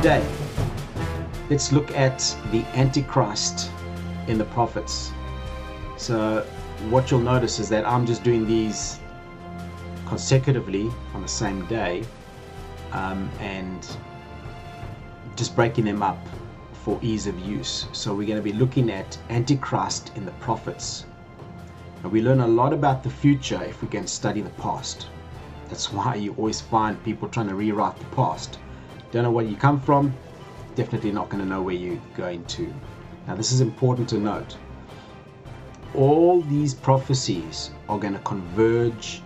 today, let's look at the Antichrist in the prophets. So, what you'll notice is that I'm just doing these consecutively on the same day um, and just breaking them up for ease of use. So, we're going to be looking at Antichrist in the prophets. And we learn a lot about the future if we can study the past. That's why you always find people trying to rewrite the past. Don't know where you come from, definitely not going to know where you're going to. Now, this is important to note. All these prophecies are going to converge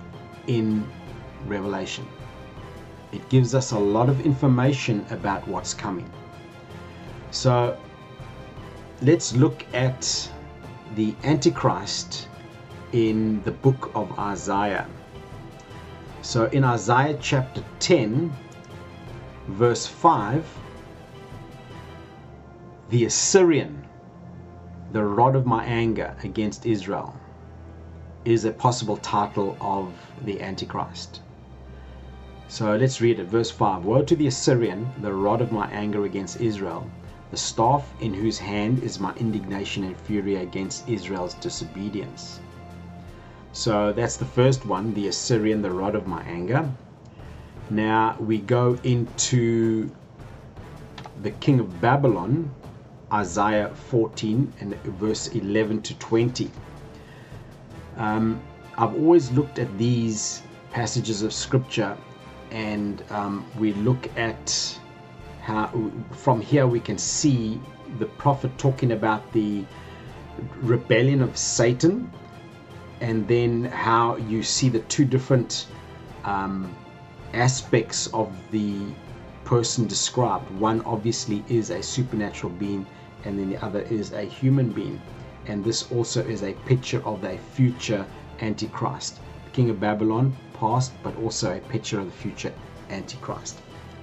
in Revelation. It gives us a lot of information about what's coming. So, let's look at the Antichrist in the book of Isaiah. So, in Isaiah chapter 10, verse 5, the Assyrian, the rod of my anger against Israel, is a possible title of the Antichrist. So let's read it. Verse 5 Woe to the Assyrian, the rod of my anger against Israel, the staff in whose hand is my indignation and fury against Israel's disobedience. So that's the first one, the Assyrian, the rod of my anger. Now we go into the king of Babylon, Isaiah 14 and verse 11 to 20. Um, I've always looked at these passages of scripture and um, we look at how from here we can see the prophet talking about the rebellion of Satan and then how you see the two different um, aspects of the person described. One obviously is a supernatural being, and then the other is a human being. And this also is a picture of a future Antichrist. King of Babylon, past, but also a picture of the future Antichrist.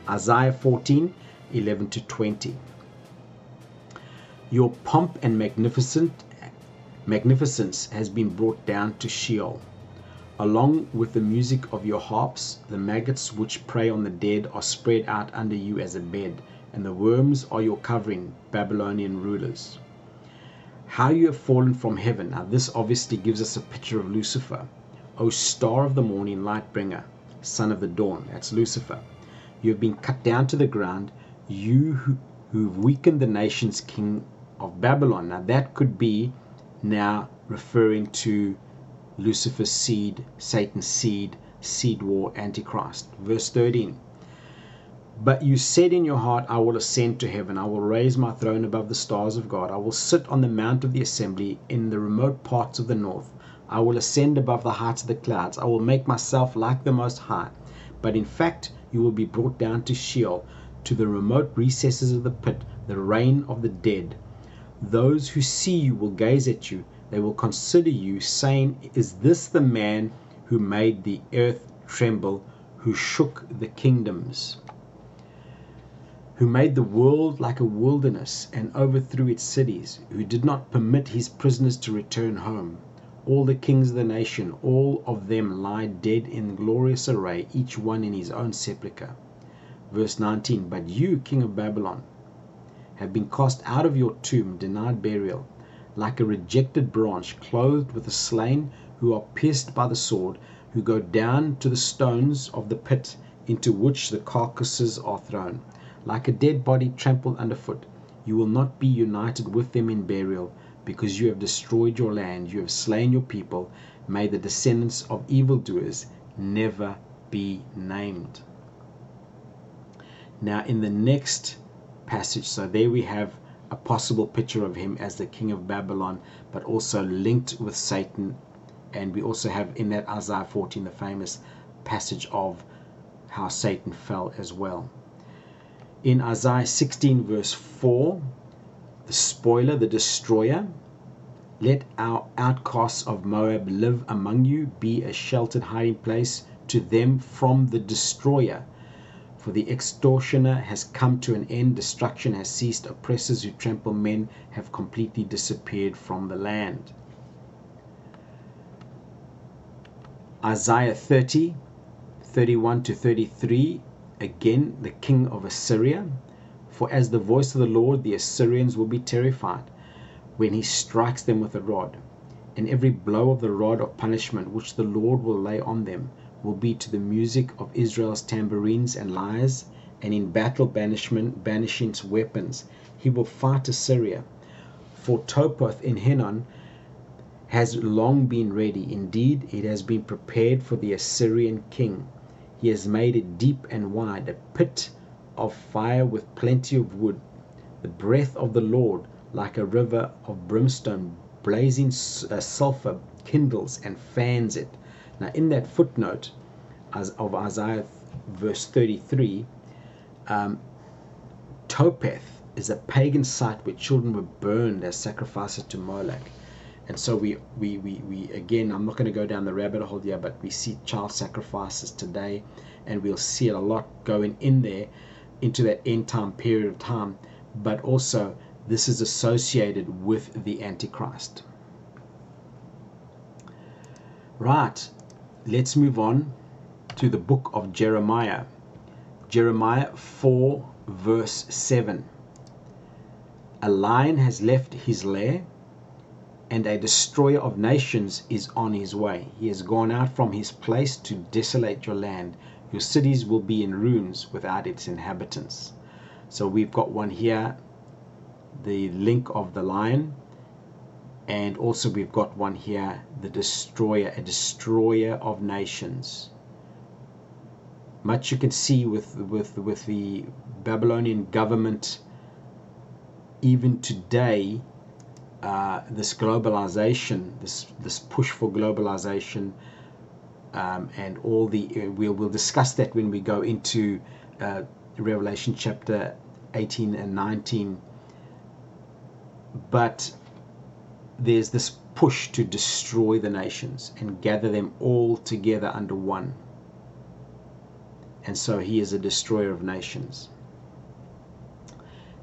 Isaiah 14 11 to 20. Your pomp and magnificent magnificence has been brought down to Sheol Along with the music of your harps, the maggots which prey on the dead are spread out under you as a bed, and the worms are your covering, Babylonian rulers. How you have fallen from heaven. Now, this obviously gives us a picture of Lucifer. O star of the morning, light bringer, son of the dawn. That's Lucifer. You have been cut down to the ground, you who, who've weakened the nations, king of Babylon. Now, that could be now referring to Lucifer's seed, Satan's seed, seed war, Antichrist. Verse 13. But you said in your heart, I will ascend to heaven. I will raise my throne above the stars of God. I will sit on the mount of the assembly in the remote parts of the north. I will ascend above the heights of the clouds. I will make myself like the Most High. But in fact, you will be brought down to Sheol, to the remote recesses of the pit, the reign of the dead. Those who see you will gaze at you they will consider you, saying, Is this the man who made the earth tremble, who shook the kingdoms? Who made the world like a wilderness and overthrew its cities, who did not permit his prisoners to return home. All the kings of the nation, all of them lie dead in glorious array, each one in his own sepulchre. Verse 19 But you, king of Babylon, have been cast out of your tomb, denied burial like a rejected branch, clothed with the slain who are pierced by the sword, who go down to the stones of the pit into which the carcasses are thrown. Like a dead body trampled underfoot, you will not be united with them in burial, because you have destroyed your land, you have slain your people. May the descendants of evildoers never be named. Now, in the next passage, so there we have a possible picture of him as the king of Babylon, but also linked with Satan. And we also have in that Isaiah 14 the famous passage of how Satan fell as well. In Isaiah 16, verse 4, the spoiler, the destroyer, let our outcasts of Moab live among you, be a sheltered hiding place to them from the destroyer for the extortioner has come to an end, destruction has ceased, oppressors who trample men have completely disappeared from the land. Isaiah 30, 31 to 33, again, the king of Assyria. For as the voice of the Lord, the Assyrians will be terrified when he strikes them with a rod. And every blow of the rod of punishment which the Lord will lay on them will be to the music of Israel's tambourines and lyres, and in battle banishment banishing weapons. He will fight Assyria. For Topheth in Hinnom has long been ready. Indeed, it has been prepared for the Assyrian king. He has made it deep and wide, a pit of fire with plenty of wood. The breath of the Lord, like a river of brimstone, blazing uh, sulphur, kindles and fans it. Now, in that footnote of Isaiah verse 33, um, Topheth is a pagan site where children were burned as sacrifices to Moloch. And so we, we, we, we again, I'm not going to go down the rabbit hole here, but we see child sacrifices today, and we'll see it a lot going in there into that end time period of time. But also, this is associated with the Antichrist. Right, let's move on to the book of Jeremiah. Jeremiah 4, verse 7. A lion has left his lair and a destroyer of nations is on his way. He has gone out from his place to desolate your land. Your cities will be in ruins without its inhabitants. So we've got one here, the link of the lion, and also we've got one here, the destroyer, a destroyer of nations. Much you can see with with with the Babylonian government even today uh, this globalization, this this push for globalization, um, and all the uh, we'll we'll discuss that when we go into uh, Revelation chapter 18 and 19. But there's this push to destroy the nations and gather them all together under one. And so he is a destroyer of nations.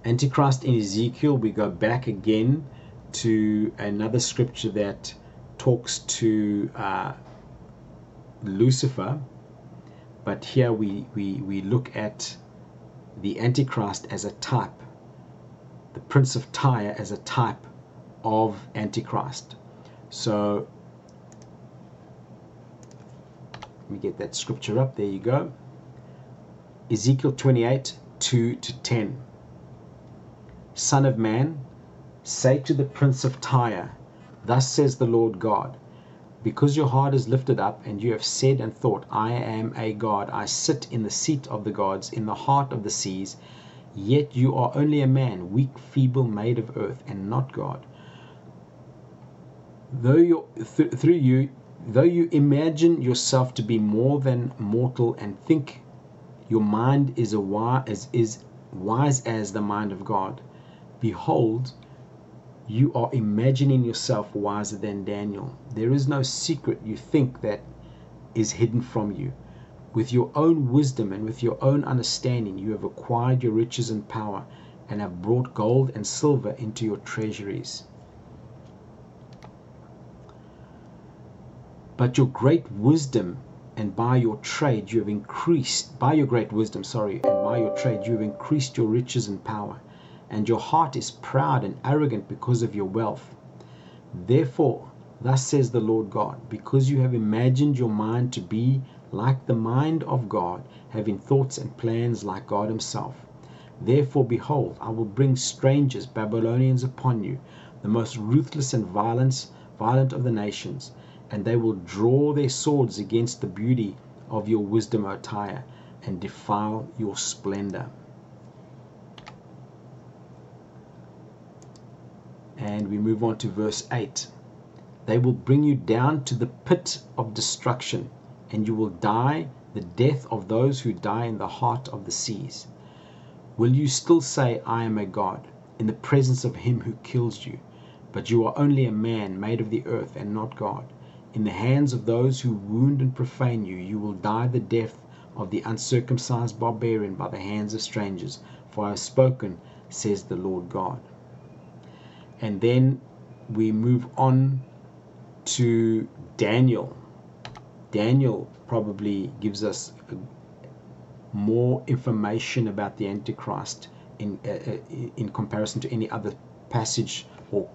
Antichrist in Ezekiel, we go back again to another scripture that talks to uh, Lucifer, but here we, we, we look at the Antichrist as a type, the Prince of Tyre as a type of Antichrist. So let me get that scripture up. There you go. Ezekiel 28 2 to 10. Son of man, Say to the prince of Tyre, Thus says the Lord God, Because your heart is lifted up, and you have said and thought, I am a God, I sit in the seat of the gods, in the heart of the seas, yet you are only a man, weak, feeble, made of earth, and not God. Though you, th- through you, though you imagine yourself to be more than mortal, and think your mind is a wise, is wise as the mind of God, behold, you are imagining yourself wiser than Daniel. There is no secret you think that is hidden from you. With your own wisdom and with your own understanding, you have acquired your riches and power and have brought gold and silver into your treasuries. But your great wisdom and by your trade you have increased, by your great wisdom, sorry, and by your trade you have increased your riches and power and your heart is proud and arrogant because of your wealth. Therefore, thus says the Lord God, because you have imagined your mind to be like the mind of God, having thoughts and plans like God Himself. Therefore, behold, I will bring strangers, Babylonians, upon you, the most ruthless and violent, violent of the nations, and they will draw their swords against the beauty of your wisdom, O Tyre, and defile your splendor. And we move on to verse 8. They will bring you down to the pit of destruction, and you will die the death of those who die in the heart of the seas. Will you still say, I am a God, in the presence of him who kills you? But you are only a man made of the earth and not God. In the hands of those who wound and profane you, you will die the death of the uncircumcised barbarian by the hands of strangers. For I have spoken, says the Lord God and then we move on to Daniel. Daniel probably gives us more information about the Antichrist in uh, uh in comparison to any other passage or,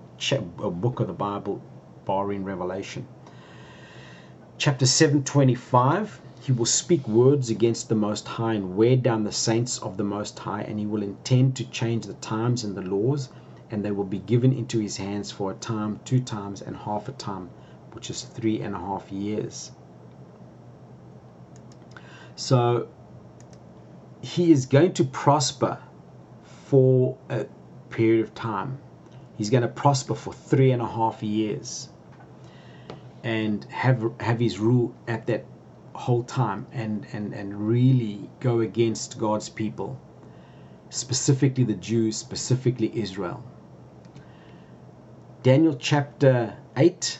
or book of the Bible, barring Revelation. Chapter 725 He will speak words against the Most High and wear down the saints of the Most High, and he will intend to change the times and the laws, and they will be given into his hands for a time, two times, and half a time, which is three and a half years. So he is going to prosper for a period of time. He's going to prosper for three and a half years and have have his rule at that whole time and and and really go against God's people specifically the Jews specifically Israel. Daniel chapter 8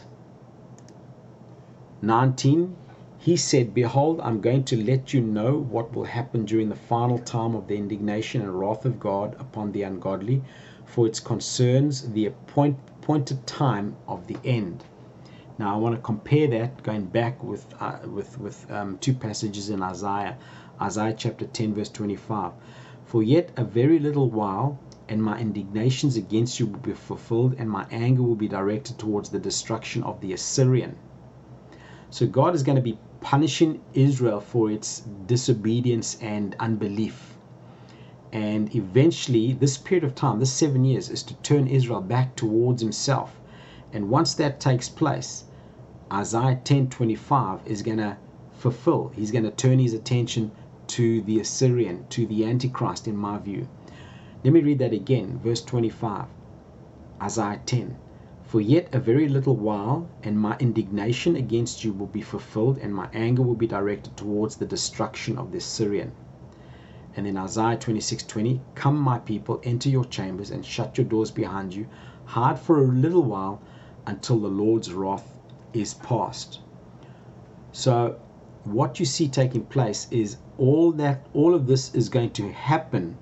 19 he said behold I'm going to let you know what will happen during the final time of the indignation and wrath of God upon the ungodly for it concerns the appoint, appointed time of the end now I want to compare that going back with uh, with with um, two passages in Isaiah, Isaiah chapter 10 verse 25. For yet a very little while, and my indignations against you will be fulfilled, and my anger will be directed towards the destruction of the Assyrian. So God is going to be punishing Israel for its disobedience and unbelief. And eventually, this period of time, this seven years, is to turn Israel back towards Himself and once that takes place, Isaiah 10:25 is going to fulfill. He's going to turn his attention to the Assyrian, to the Antichrist, in my view. Let me read that again, verse 25. Isaiah 10. For yet a very little while, and my indignation against you will be fulfilled, and my anger will be directed towards the destruction of the Assyrian. And then Isaiah 26:20, Come, my people, enter your chambers, and shut your doors behind you. Hide for a little while until the Lord's wrath is past. So what you see taking place is all that all of this is going to happen.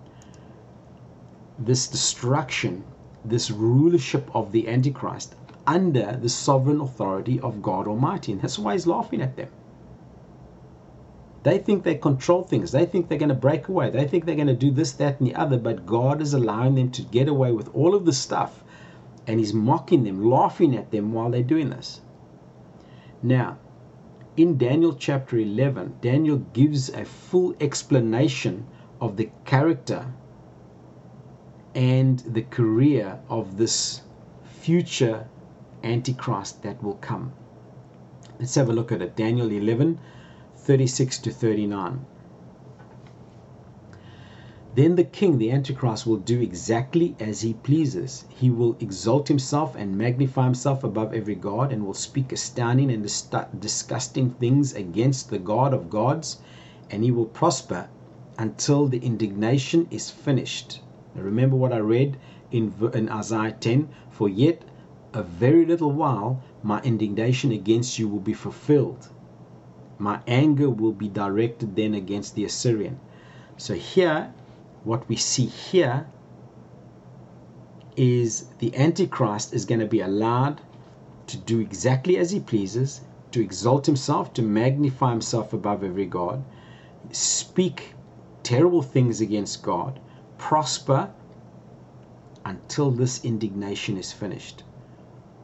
This destruction this rulership of the antichrist under the sovereign authority of God Almighty. And that's why he's laughing at them. They think they control things. They think they're going to break away. They think they're going to do this that and the other but God is allowing them to get away with all of this stuff and he's mocking them, laughing at them while they're doing this. Now, in Daniel chapter 11, Daniel gives a full explanation of the character and the career of this future Antichrist that will come. Let's have a look at it. Daniel 11, 36 to 39. Then the king, the Antichrist, will do exactly as he pleases. He will exalt himself and magnify himself above every god, and will speak astounding and disgusting things against the God of gods, and he will prosper until the indignation is finished. Now remember what I read in, in Isaiah 10 For yet a very little while my indignation against you will be fulfilled. My anger will be directed then against the Assyrian. So here what we see here is the Antichrist is going to be allowed to do exactly as he pleases, to exalt himself, to magnify himself above every God, speak terrible things against God, prosper until this indignation is finished.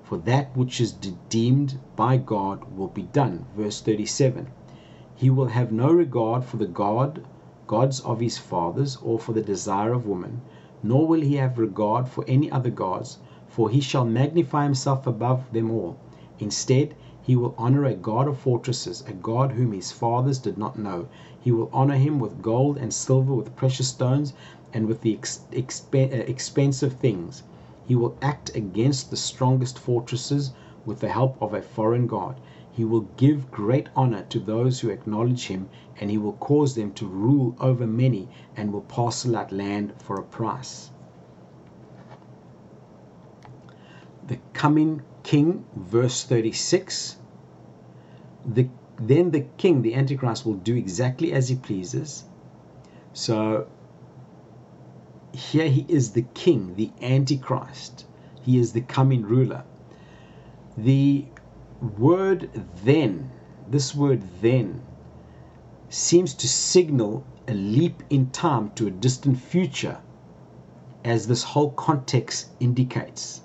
For that which is deemed by God will be done. Verse 37 He will have no regard for the God gods of his fathers, or for the desire of woman, nor will he have regard for any other gods, for he shall magnify himself above them all. Instead, he will honor a God of fortresses, a God whom his fathers did not know. He will honor him with gold and silver, with precious stones, and with the ex- exp- uh, expensive things. He will act against the strongest fortresses with the help of a foreign God. He will give great honor to those who acknowledge him, and he will cause them to rule over many, and will parcel out land for a price. The coming king, verse 36. The, then the king, the Antichrist, will do exactly as he pleases. So here he is the king, the Antichrist. He is the coming ruler. The word then, this word then, seems to signal a leap in time to a distant future as this whole context indicates.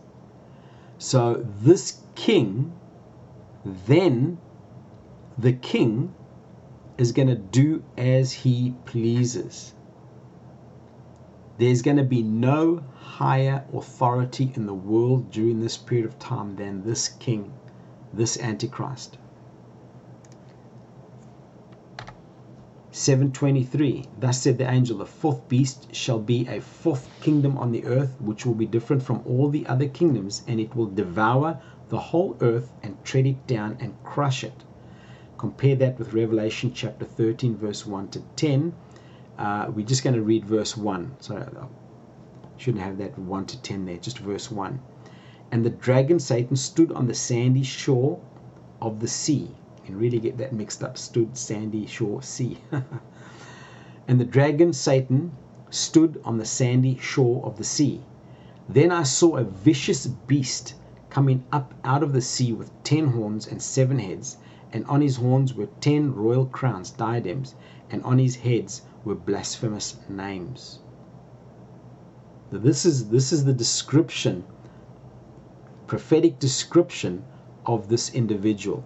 So, this king, then the king is going to do as he pleases. There's going to be no higher authority in the world during this period of time than this king, this Antichrist. 723 Thus said the angel, the fourth beast shall be a fourth kingdom on the earth, which will be different from all the other kingdoms, and it will devour the whole earth and tread it down and crush it. Compare that with Revelation chapter 13, verse 1 to 10. Uh, we're just going to read verse 1. So I shouldn't have that 1 to 10 there, just verse 1. And the dragon Satan stood on the sandy shore of the sea can really get that mixed up. Stood sandy shore sea. and the dragon Satan stood on the sandy shore of the sea. Then I saw a vicious beast coming up out of the sea with ten horns and seven heads, and on his horns were ten royal crowns, diadems, and on his heads were blasphemous names. This is this is the description, prophetic description of this individual.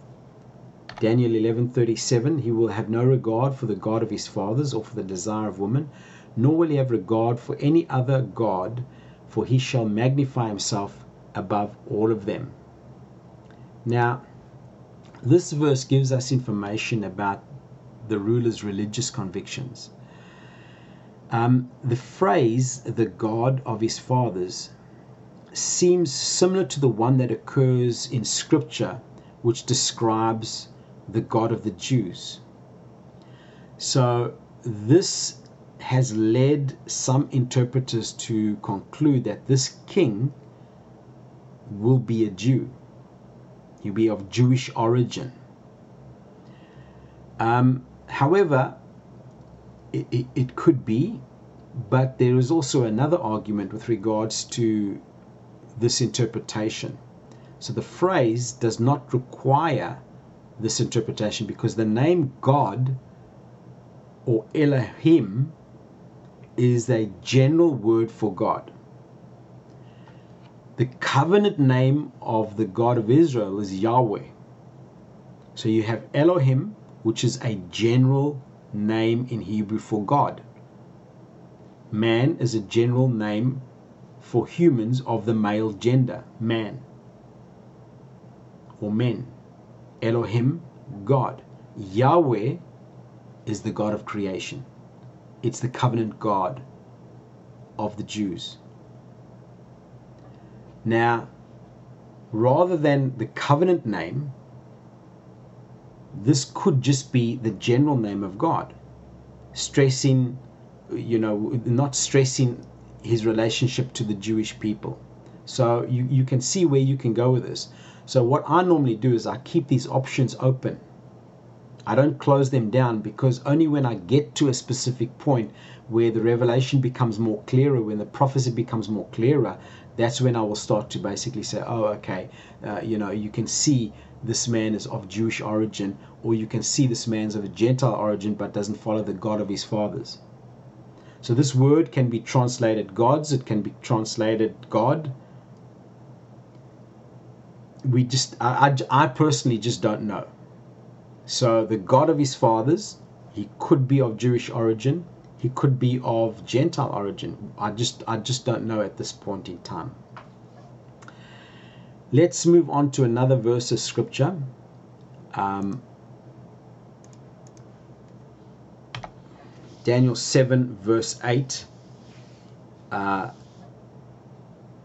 Daniel 11:37 He will have no regard for the God of his fathers or for the desire of woman nor will he have regard for any other god for he shall magnify himself above all of them. Now this verse gives us information about the ruler's religious convictions. Um, the phrase the God of his fathers seems similar to the one that occurs in scripture which describes the God of the Jews. So this has led some interpreters to conclude that this king will be a Jew. He'll be of Jewish origin. Um, however, it, it, it could be, but there is also another argument with regards to this interpretation. So the phrase does not require this interpretation because the name God or Elohim is a general word for God. The covenant name of the God of Israel is Yahweh. So you have Elohim, which is a general name in Hebrew for God. Man is a general name for humans of the male gender, man or men. Elohim, God. Yahweh is the God of creation. It's the covenant God of the Jews. Now, rather than the covenant name, this could just be the general name of God, stressing, you know, not stressing his relationship to the Jewish people. So you, you can see where you can go with this. So what I normally do is I keep these options open. I don't close them down because only when I get to a specific point where the revelation becomes more clearer, when the prophecy becomes more clearer, that's when I will start to basically say, oh, okay, uh, you know, you can see this man is of Jewish origin, or you can see this man's of a Gentile origin but doesn't follow the God of his fathers. So this word can be translated gods, it can be translated God, we just I, I, I personally just don't know. So the god of his fathers he could be of jewish origin he could be of gentile origin. I just i just don't know at this point in time. Let's move on to another verse of scripture. Um, daniel 7 verse 8 uh,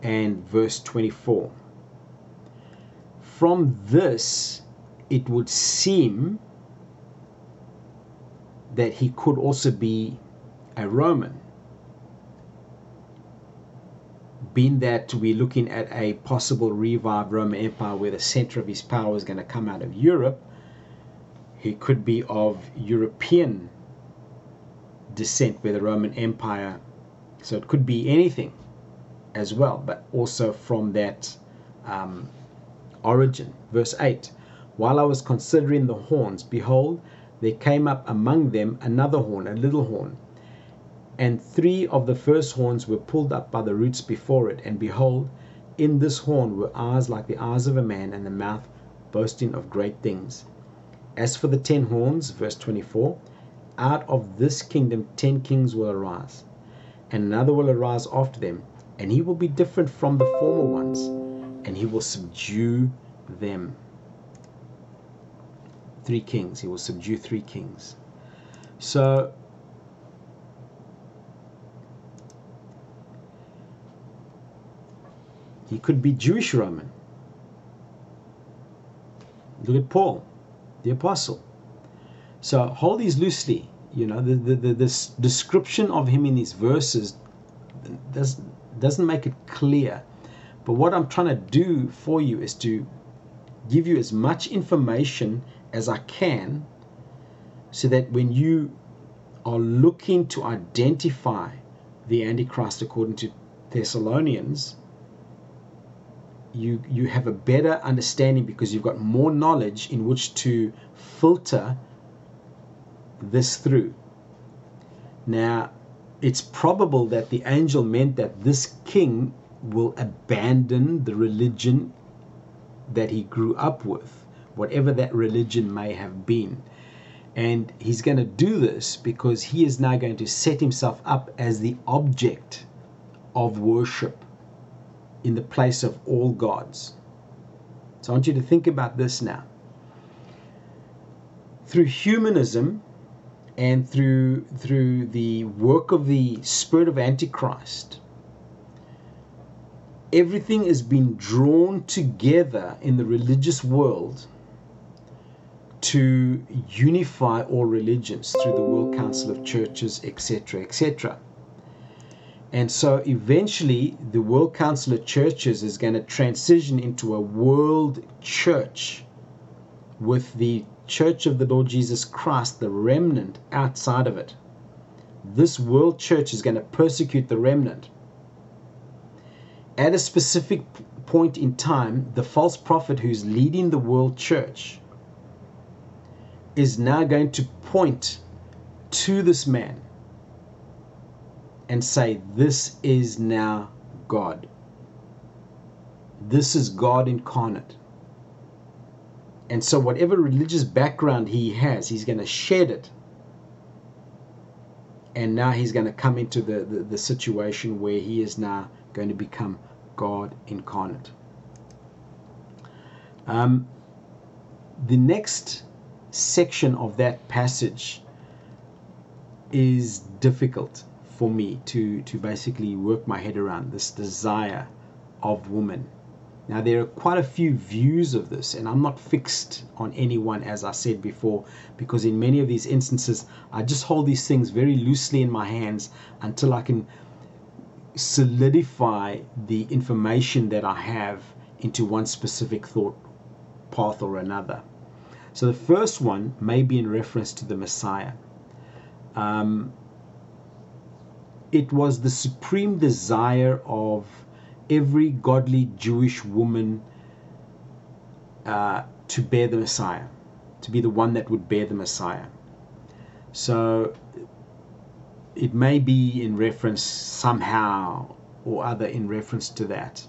and verse 24 from this, it would seem that he could also be a Roman. Being that we're looking at a possible revived Roman Empire where the center of his power is going to come out of Europe, he could be of European descent where the Roman Empire, so it could be anything as well, but also from that um, origin. Verse 8 While I was considering the horns, behold, there came up among them another horn, a little horn, And three of the first horns were pulled up by the roots before it, and behold, in this horn were eyes like the eyes of a man, and the mouth boasting of great things. As for the ten horns, verse 24, out of this kingdom ten kings will arise, and another will arise after them, and he will be different from the former ones, and he will subdue them. Three kings, he will subdue three kings. So, he could be Jewish Roman. Look at Paul, the apostle. So hold these loosely. You know, the, the, the, this description of him in these verses does, doesn't make it clear. But what I'm trying to do for you is to give you as much information as I can so that when you are looking to identify the Antichrist according to Thessalonians, you you have a better understanding because you've got more knowledge in which to filter this through. Now, it's probable that the angel meant that this king will abandon the religion that he grew up with, whatever that religion may have been. And he's going to do this because he is now going to set himself up as the object of worship in the place of all gods. So I want you to think about this now. Through humanism and through through the work of the spirit of antichrist everything is being drawn together in the religious world to unify all religions through the World Council of Churches, etc., etc. And so eventually, the World Council of Churches is going to transition into a world church with the Church of the Lord Jesus Christ, the remnant, outside of it. This world church is going to persecute the remnant. At a specific point in time, the false prophet who's leading the world church is now going to point to this man and say, This is now God. This is God incarnate. And so, whatever religious background he has, he's going to shed it. And now he's going to come into the, the, the situation where he is now going to become God incarnate. Um, the next section of that passage is difficult for me to to basically work my head around this desire of woman. Now there are quite a few views of this, and I'm not fixed on any one, as I said before, because in many of these instances I just hold these things very loosely in my hands until I can solidify the information that I have into one specific thought path or another. So the first one may be in reference to the Messiah. Um, it was the supreme desire of every godly Jewish woman uh, to bear the Messiah, to be the one that would bear the Messiah. So it may be in reference somehow or other in reference to that.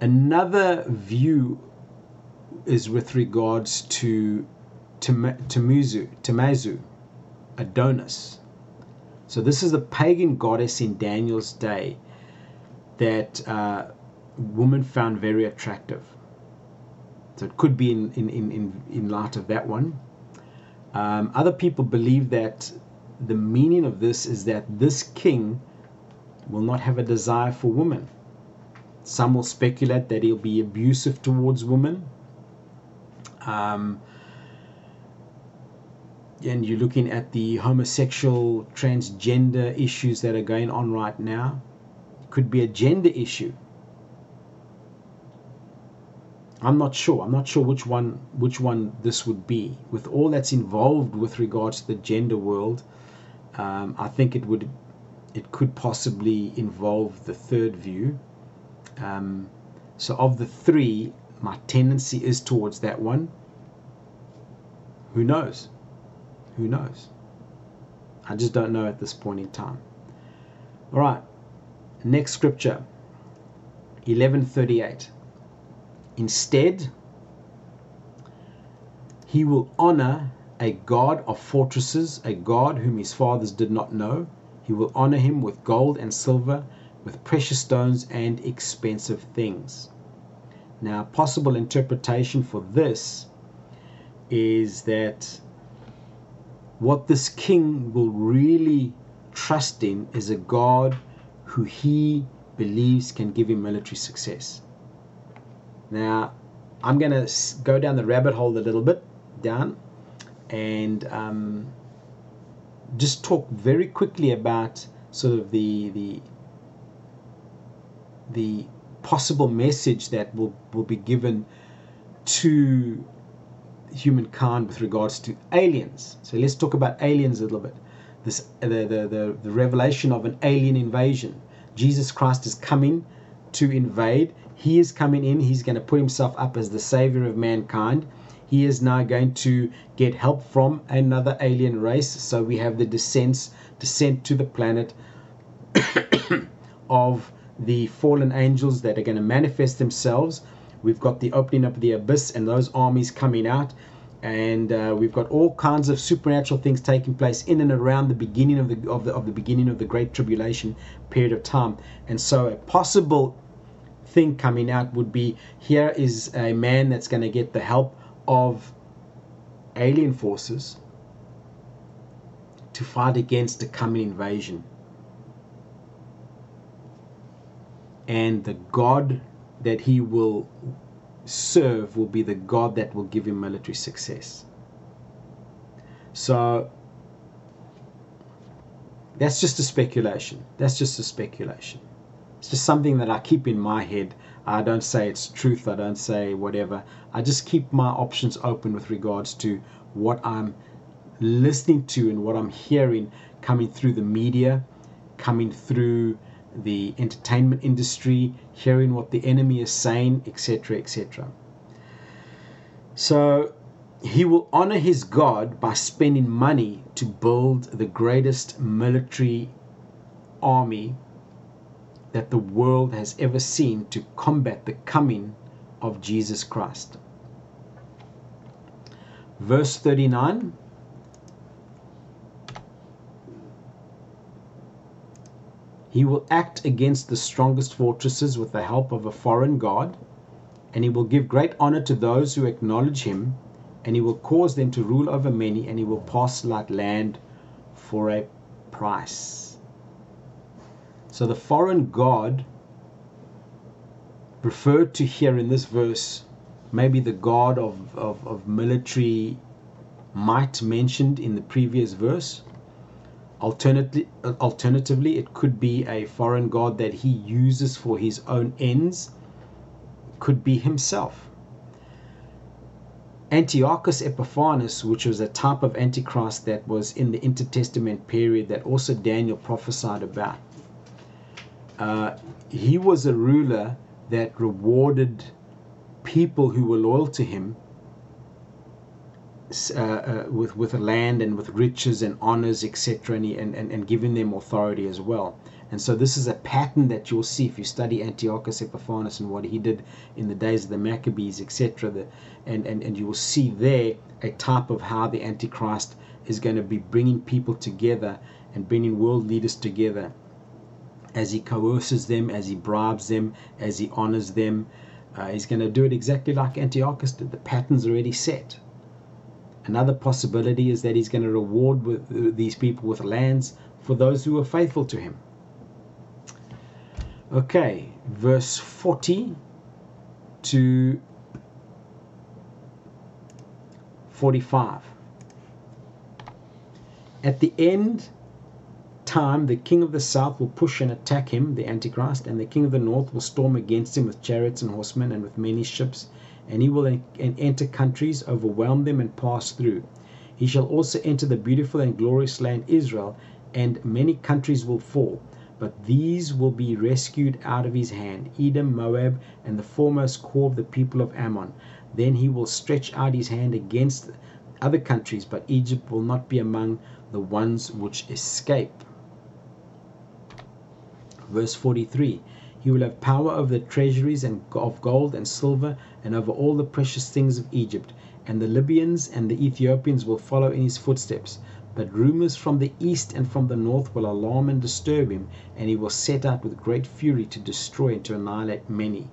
Another view is with regards to Tamuzu, Tamazu, Adonis. So this is the pagan goddess in Daniel's day that uh, women found very attractive. So it could be in, in, in, in light of that one. Um, other people believe that the meaning of this is that this king will not have a desire for women. Some will speculate that he'll be abusive towards women. Um, and you're looking at the homosexual, transgender issues that are going on right now, could be a gender issue. I'm not sure. I'm not sure which one which one this would be. With all that's involved with regards to the gender world, um, I think it would it could possibly involve the third view. Um, so of the three, my tendency is towards that one. Who knows? Who knows? I just don't know at this point in time. All right, next scripture 1138. Instead, he will honor a God of fortresses, a God whom his fathers did not know. He will honor him with gold and silver, with precious stones and expensive things. Now, possible interpretation for this is that what this king will really trust in is a God who he believes can give him military success. Now, I'm going to go down the rabbit hole a little bit, down, and um, just talk very quickly about sort of the the the possible message that will, will be given to humankind with regards to aliens. So let's talk about aliens a little bit. This the, the, the, the revelation of an alien invasion. Jesus Christ is coming to invade. He is coming in. He's going to put himself up as the savior of mankind. He is now going to get help from another alien race. So we have the descents, descent to the planet of the fallen angels that are going to manifest themselves We've got the opening up of the abyss and those armies coming out. And uh, we've got all kinds of supernatural things taking place in and around the beginning of the, of the of the beginning of the Great Tribulation period of time. And so a possible thing coming out would be here is a man that's going to get the help of alien forces to fight against the coming invasion. And the God that he will serve will be the God that will give him military success. So that's just a speculation. That's just a speculation. It's just something that I keep in my head. I don't say it's truth, I don't say whatever. I just keep my options open with regards to what I'm listening to and what I'm hearing coming through the media, coming through the entertainment industry, hearing what the enemy is saying, etc., etc. So he will honor his God by spending money to build the greatest military army that the world has ever seen to combat the coming of Jesus Christ. Verse 39 He will act against the strongest fortresses with the help of a foreign god, and he will give great honor to those who acknowledge him, and he will cause them to rule over many, and he will pass like land for a price. So the foreign god referred to here in this verse, maybe the god of, of, of military might mentioned in the previous verse Alternatively, alternatively, it could be a foreign god that he uses for his own ends, could be himself. Antiochus Epiphanes, which was a type of Antichrist that was in the intertestament period that also Daniel prophesied about, uh, he was a ruler that rewarded people who were loyal to him uh, uh, with with land and with riches and honors, etc., and, and and giving them authority as well. And so this is a pattern that you'll see if you study Antiochus Epiphanes and what he did in the days of the Maccabees, etc. And, and and you will see there a type of how the Antichrist is going to be bringing people together and bringing world leaders together as he coerces them, as he bribes them, as he honors them. Uh, he's going to do it exactly like Antiochus did. The pattern's already set. Another possibility is that he's going to reward with, uh, these people with lands for those who are faithful to him. Okay, verse 40 to 45. At the end time, the king of the south will push and attack him, the Antichrist, and the king of the north will storm against him with chariots and horsemen and with many ships and he will enter countries, overwhelm them, and pass through. He shall also enter the beautiful and glorious land Israel, and many countries will fall. But these will be rescued out of his hand Edom, Moab, and the foremost core of the people of Ammon. Then he will stretch out his hand against other countries, but Egypt will not be among the ones which escape. Verse 43 He will have power over the treasuries and of gold and silver, and over all the precious things of Egypt, and the Libyans and the Ethiopians will follow in his footsteps. But rumors from the east and from the north will alarm and disturb him, and he will set out with great fury to destroy and to annihilate many.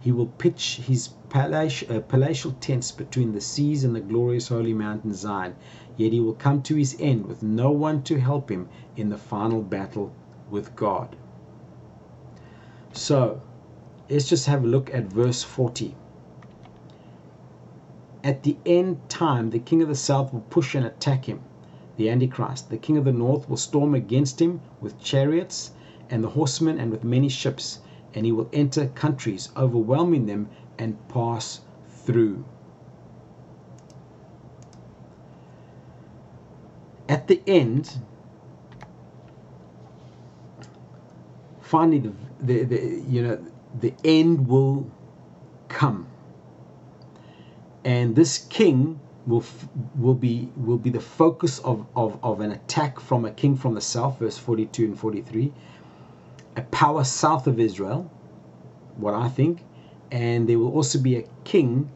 He will pitch his uh, palatial tents between the seas and the glorious holy mountain Zion, yet he will come to his end with no one to help him in the final battle with God. So, let's just have a look at verse 40. At the end time, the king of the south will push and attack him, the Antichrist. The king of the north will storm against him with chariots and the horsemen and with many ships, and he will enter countries, overwhelming them and pass through. At the end, finally, the, the, the you know the end will come, and this king will will be will be the focus of, of, of an attack from a king from the south, verse 42 and 43, a power south of Israel, what I think, and there will also be a king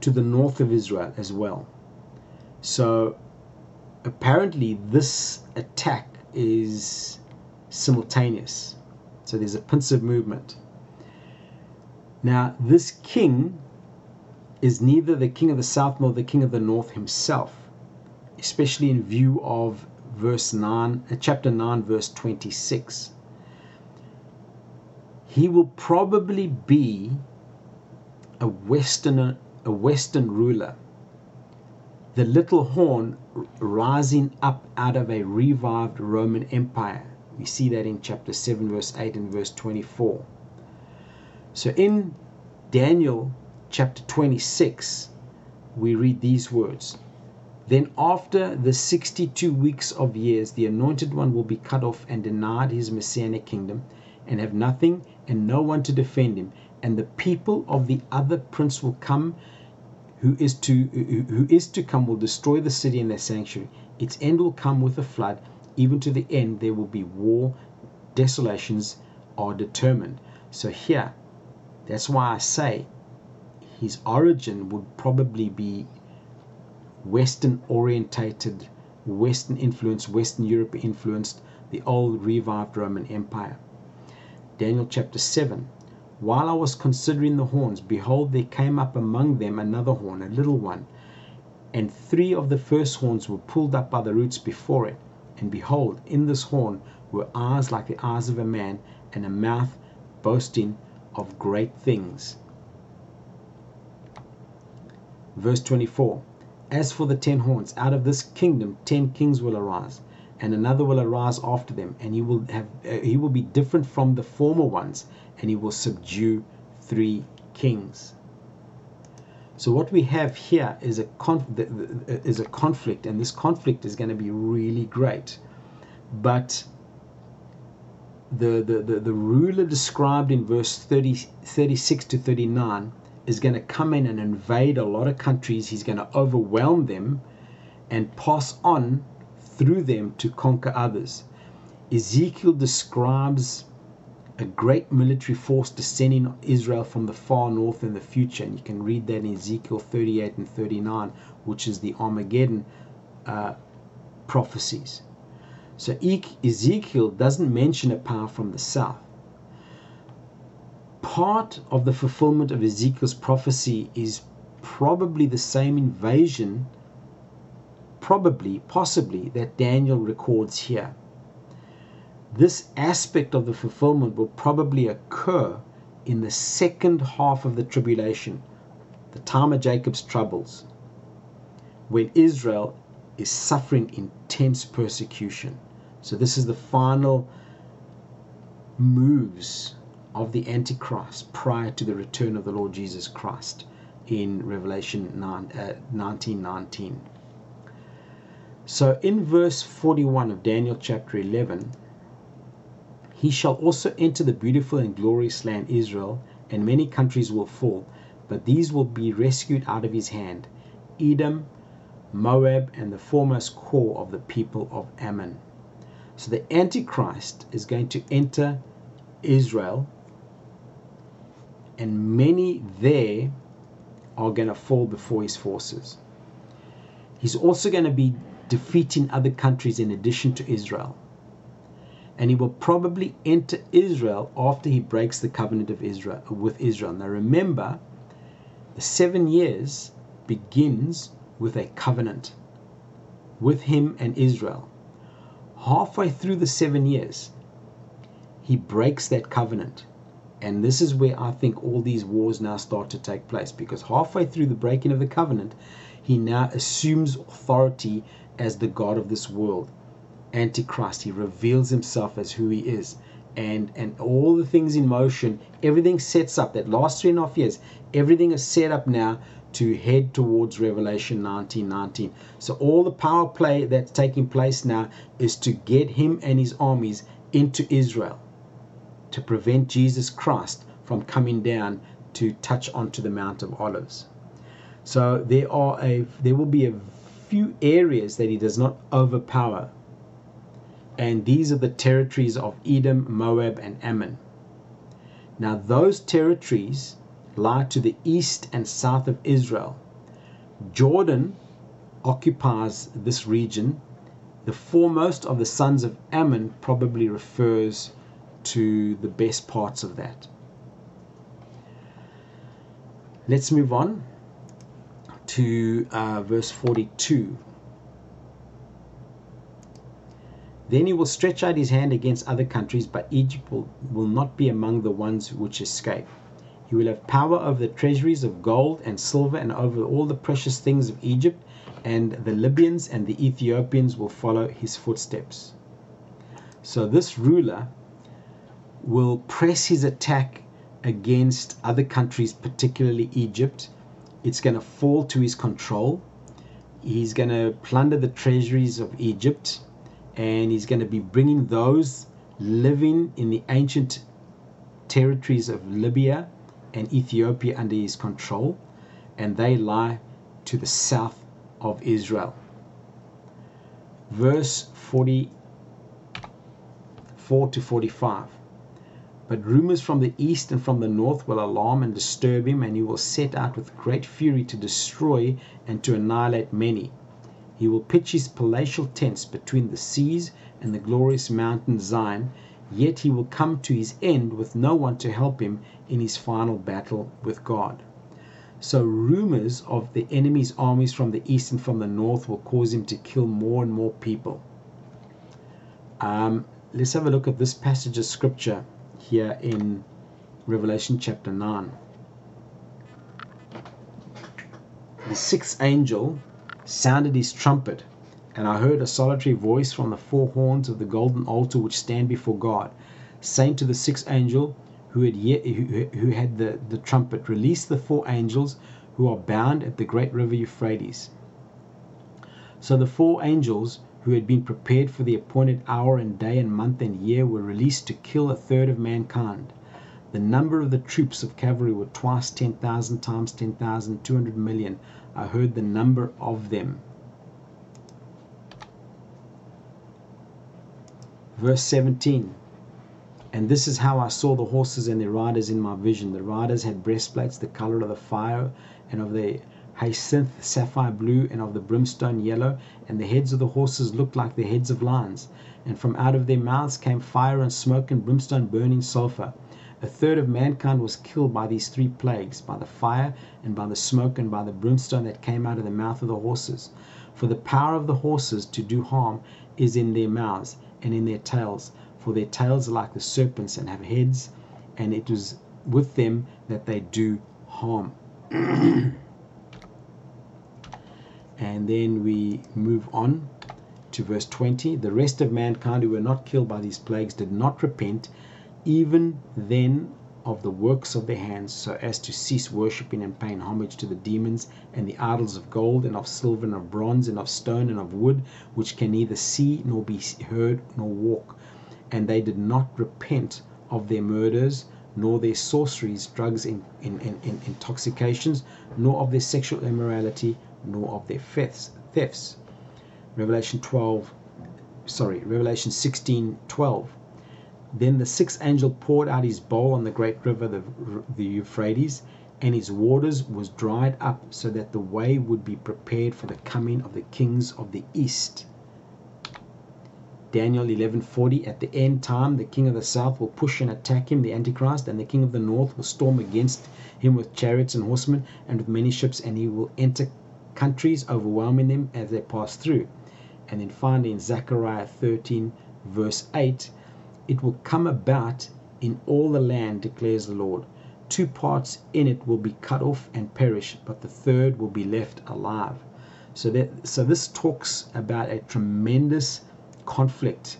to the north of Israel as well. So apparently this attack is simultaneous. So there's a pensive movement. Now this king is neither the king of the south nor the king of the north himself, especially in view of verse 9, uh, chapter 9, verse 26. He will probably be a western a western ruler. The little horn rising up out of a revived Roman Empire. We see that in chapter 7, verse 8 and verse 24. So in Daniel chapter 26, we read these words Then after the 62 weeks of years, the anointed one will be cut off and denied his messianic kingdom, and have nothing and no one to defend him. And the people of the other prince will come, who is to who is to come will destroy the city and their sanctuary. Its end will come with a flood, even to the end there will be war, desolations are determined. So here, that's why I say his origin would probably be Western orientated, Western influenced, Western Europe influenced, the old revived Roman Empire. Daniel chapter 7. While I was considering the horns, behold, there came up among them another horn, a little one. And three of the first horns were pulled up by the roots before it. And behold, in this horn were eyes like the eyes of a man, and a mouth boasting of great things. Verse 24 As for the ten horns, out of this kingdom ten kings will arise, and another will arise after them, and he will have uh, he will be different from the former ones, and he will subdue three kings. So what we have here is a is a conflict, and this conflict is going to be really great. But the, the, the, the ruler described in verse 30, 36 to 39 is going to come in and invade a lot of countries. He's going to overwhelm them and pass on through them to conquer others. Ezekiel describes a great military force descending on Israel from the far north in the future. And you can read that in Ezekiel 38 and 39, which is the Armageddon uh, prophecies. So Ezekiel doesn't mention a power from the south part of the fulfillment of Ezekiel's prophecy is probably the same invasion, probably, possibly, that Daniel records here. This aspect of the fulfillment will probably occur in the second half of the tribulation, the time of Jacob's troubles, when Israel is suffering intense persecution. So, this is the final moves of the Antichrist prior to the return of the Lord Jesus Christ in Revelation 9, uh, 19 19. So in verse 41 of Daniel chapter 11, he shall also enter the beautiful and glorious land Israel, and many countries will fall, but these will be rescued out of his hand Edom, Moab, and the foremost core of the people of Ammon. So the Antichrist is going to enter Israel, and many there are going to fall before his forces. He's also going to be defeating other countries in addition to Israel. And he will probably enter Israel after he breaks the covenant of Israel with Israel. Now remember, the seven years begins with a covenant with him and Israel. Halfway through the seven years, he breaks that covenant. And this is where I think all these wars now start to take place because halfway through the breaking of the covenant, he now assumes authority as the God of this world. Antichrist, he reveals himself as who he is. And, and all the things in motion, everything sets up. That last three and a half years, everything is set up now to head towards Revelation 19:19. So all the power play that's taking place now is to get him and his armies into Israel to prevent Jesus Christ from coming down to touch onto the Mount of Olives. So there are a there will be a few areas that he does not overpower. And these are the territories of Edom, Moab, and Ammon. Now those territories lie to the east and south of Israel. Jordan occupies this region. The foremost of the sons of Ammon probably refers to the best parts of that. Let's move on to uh, verse 42. Then he will stretch out his hand against other countries, but Egypt will, will not be among the ones which escape. He will have power over the treasuries of gold and silver and over all the precious things of Egypt, and the Libyans and the Ethiopians will follow his footsteps. So this ruler will press his attack against other countries, particularly Egypt, it's going to fall to his control. He's going to plunder the treasuries of Egypt and he's going to be bringing those living in the ancient territories of Libya and Ethiopia under his control, and they lie to the south of Israel. Verse 44 to 45. But rumors from the east and from the north will alarm and disturb him, and he will set out with great fury to destroy and to annihilate many. He will pitch his palatial tents between the seas and the glorious mountain Zion, yet he will come to his end with no one to help him in his final battle with God. So, rumors of the enemy's armies from the east and from the north will cause him to kill more and more people. Um, let's have a look at this passage of scripture here in Revelation chapter 9. The sixth angel sounded his trumpet, and I heard a solitary voice from the four horns of the golden altar which stand before God, saying to the sixth angel who had, yet, who, who had the, the trumpet, Release the four angels who are bound at the great river Euphrates. So the four angels who had been prepared for the appointed hour and day and month and year were released to kill a third of mankind. The number of the troops of cavalry were twice 10,000 times 10,000, 200 million. I heard the number of them. Verse 17 And this is how I saw the horses and their riders in my vision. The riders had breastplates the color of the fire and of the hyacinth sapphire blue and of the brimstone yellow, and the heads of the horses looked like the heads of lions, and from out of their mouths came fire and smoke and brimstone burning sulphur. A third of mankind was killed by these three plagues, by the fire, and by the smoke, and by the brimstone that came out of the mouth of the horses. For the power of the horses to do harm is in their mouths and in their tails, for their tails are like the serpents and have heads, and it is with them that they do harm. And then we move on to verse 20. The rest of mankind who were not killed by these plagues did not repent, even then of the works of their hands, so as to cease worshipping and paying homage to the demons and the idols of gold and of silver and of bronze and of stone and of wood, which can neither see nor be heard nor walk. And they did not repent of their murders, nor their sorceries, drugs, in, in, in, intoxications, nor of their sexual immorality, nor of their thefts, thefts. Revelation 12, sorry, Revelation 16 12. Then the sixth angel poured out his bowl on the great river, the, the Euphrates, and his waters was dried up, so that the way would be prepared for the coming of the kings of the east. Daniel 11:40 at the end time the king of the south will push and attack him the antichrist and the king of the north will storm against him with chariots and horsemen and with many ships and he will enter countries overwhelming them as they pass through and then finally in Zechariah 13 verse 8 it will come about in all the land declares the Lord. Two parts in it will be cut off and perish but the third will be left alive. So that so this talks about a tremendous conflict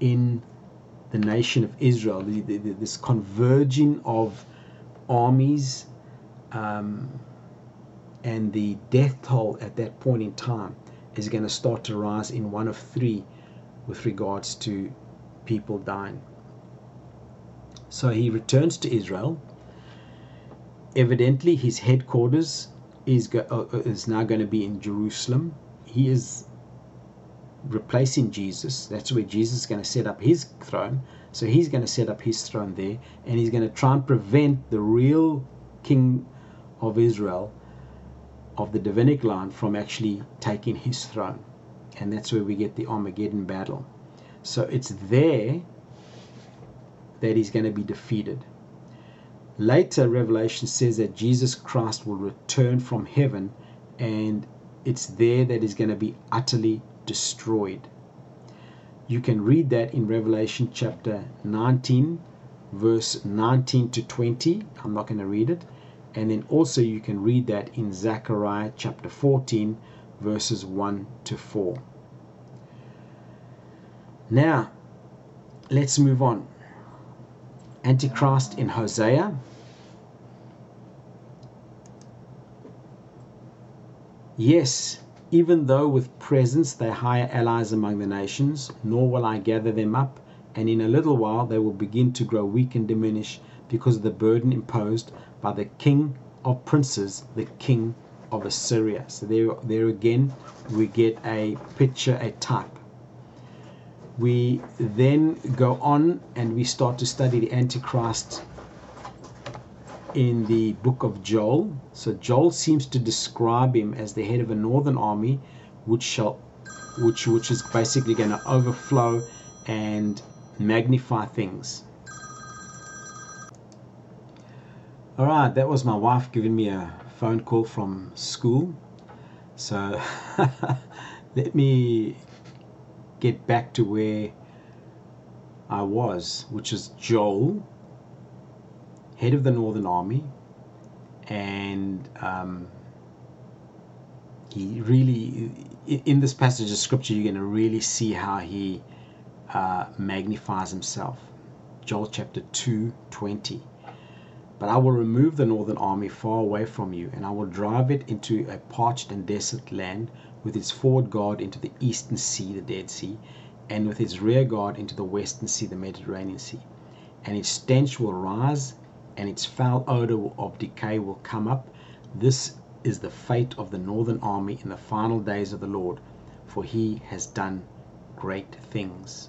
in the nation of Israel, the, the, the, this converging of armies um, and the death toll at that point in time is going to start to rise in one of three with regards to people dying. So he returns to Israel. Evidently, his headquarters is, go, uh, is now going to be in Jerusalem. He is replacing Jesus. That's where Jesus is going to set up his throne. So he's going to set up his throne there, and he's going to try and prevent the real king of Israel, of the Davidic line, from actually taking his throne. And that's where we get the Armageddon battle. So it's there that he's going to be defeated. Later, Revelation says that Jesus Christ will return from heaven, and it's there that he's going to be utterly destroyed. You can read that in Revelation chapter 19, verse 19 to 20. I'm not going to read it. And then also you can read that in Zechariah chapter 14, verses 1 to 4. Now, let's move on. Antichrist in Hosea. Yes, even though with presents they hire allies among the nations, nor will I gather them up, and in a little while they will begin to grow weak and diminish because of the burden imposed by the king of princes, the king of Assyria. So there, there again, we get a picture, a type. We then go on and we start to study the Antichrist in the book of Joel. So Joel seems to describe him as the head of a northern army, which shall, which which is basically going to overflow and magnify things. All right, that was my wife giving me a phone call from school. So let me get back to where I was, which is Joel head of the Northern Army, and um, he really, in this passage of scripture, you're going to really see how he uh, magnifies himself. Joel chapter 2 20. But I will remove the northern army far away from you, and I will drive it into a parched and desolate land, with its forward guard into the eastern sea, the Dead Sea, and with its rear guard into the western sea, the Mediterranean Sea. And its stench will rise and its foul odor of decay will come up. This is the fate of the northern army in the final days of the Lord, for he has done great things.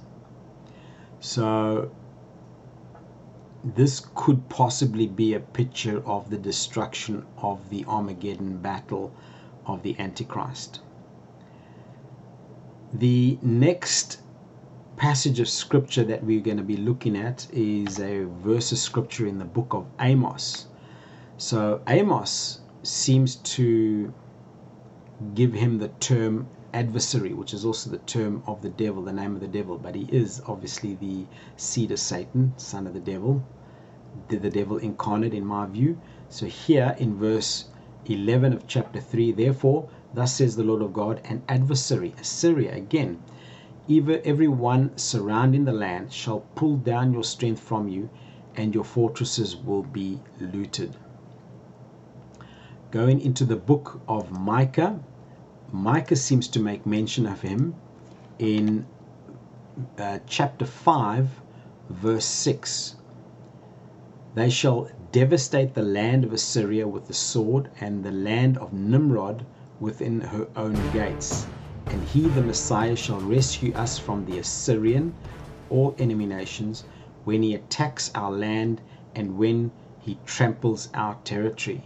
So, this could possibly be a picture of the destruction of the Armageddon battle of the Antichrist. The next passage of scripture that we're going to be looking at is a verse of scripture in the book of Amos. So Amos seems to give him the term adversary, which is also the term of the devil, the name of the devil, but he is obviously the seed of Satan, son of the devil, the, the devil incarnate in my view. So here in verse 11 of chapter 3, therefore, thus says the Lord of God, an adversary, Assyria again Either every one surrounding the land shall pull down your strength from you, and your fortresses will be looted. Going into the book of Micah, Micah seems to make mention of him in uh, chapter 5, verse 6. They shall devastate the land of Assyria with the sword, and the land of Nimrod within her own gates. And he, the Messiah, shall rescue us from the Assyrian, or enemy nations, when he attacks our land and when he tramples our territory.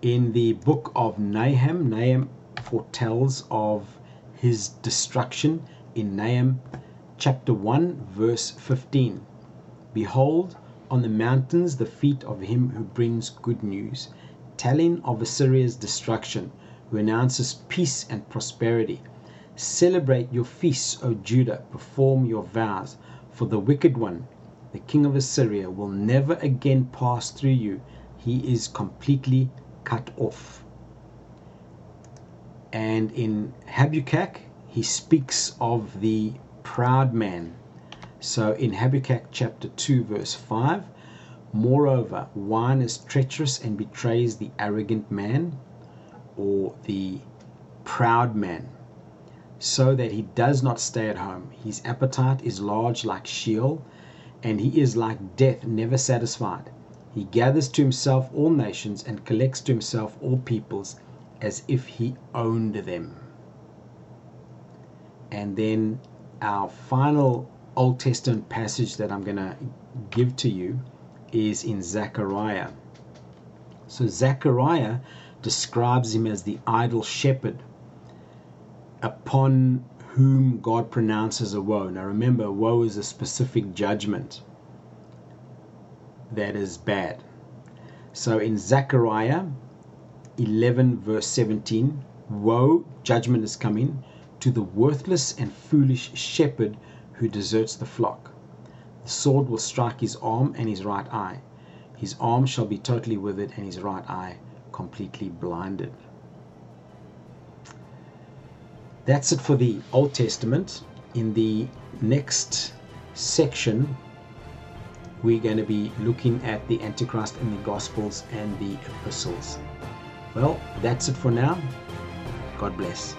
In the book of Nahum, Nahum foretells of his destruction in Nahum chapter 1, verse 15. Behold, on the mountains the feet of him who brings good news, telling of Assyria's destruction, who announces peace and prosperity. Celebrate your feasts, O Judah, perform your vows, for the wicked one, the king of Assyria, will never again pass through you. He is completely cut off. And in Habakkuk, he speaks of the proud man so in Habakkuk chapter 2, verse 5, moreover, wine is treacherous and betrays the arrogant man or the proud man, so that he does not stay at home. His appetite is large like Sheol, and he is like death, never satisfied. He gathers to himself all nations and collects to himself all peoples as if he owned them. And then our final Old Testament passage that I'm going to give to you is in Zechariah. So Zechariah describes him as the idle shepherd upon whom God pronounces a woe. Now remember, woe is a specific judgment that is bad. So in Zechariah 11, verse 17, woe, judgment is coming to the worthless and foolish shepherd who deserts the flock. The sword will strike his arm and his right eye. His arm shall be totally withered and his right eye completely blinded. That's it for the Old Testament. In the next section, we're going to be looking at the Antichrist in the Gospels and the epistles. Well, that's it for now. God bless.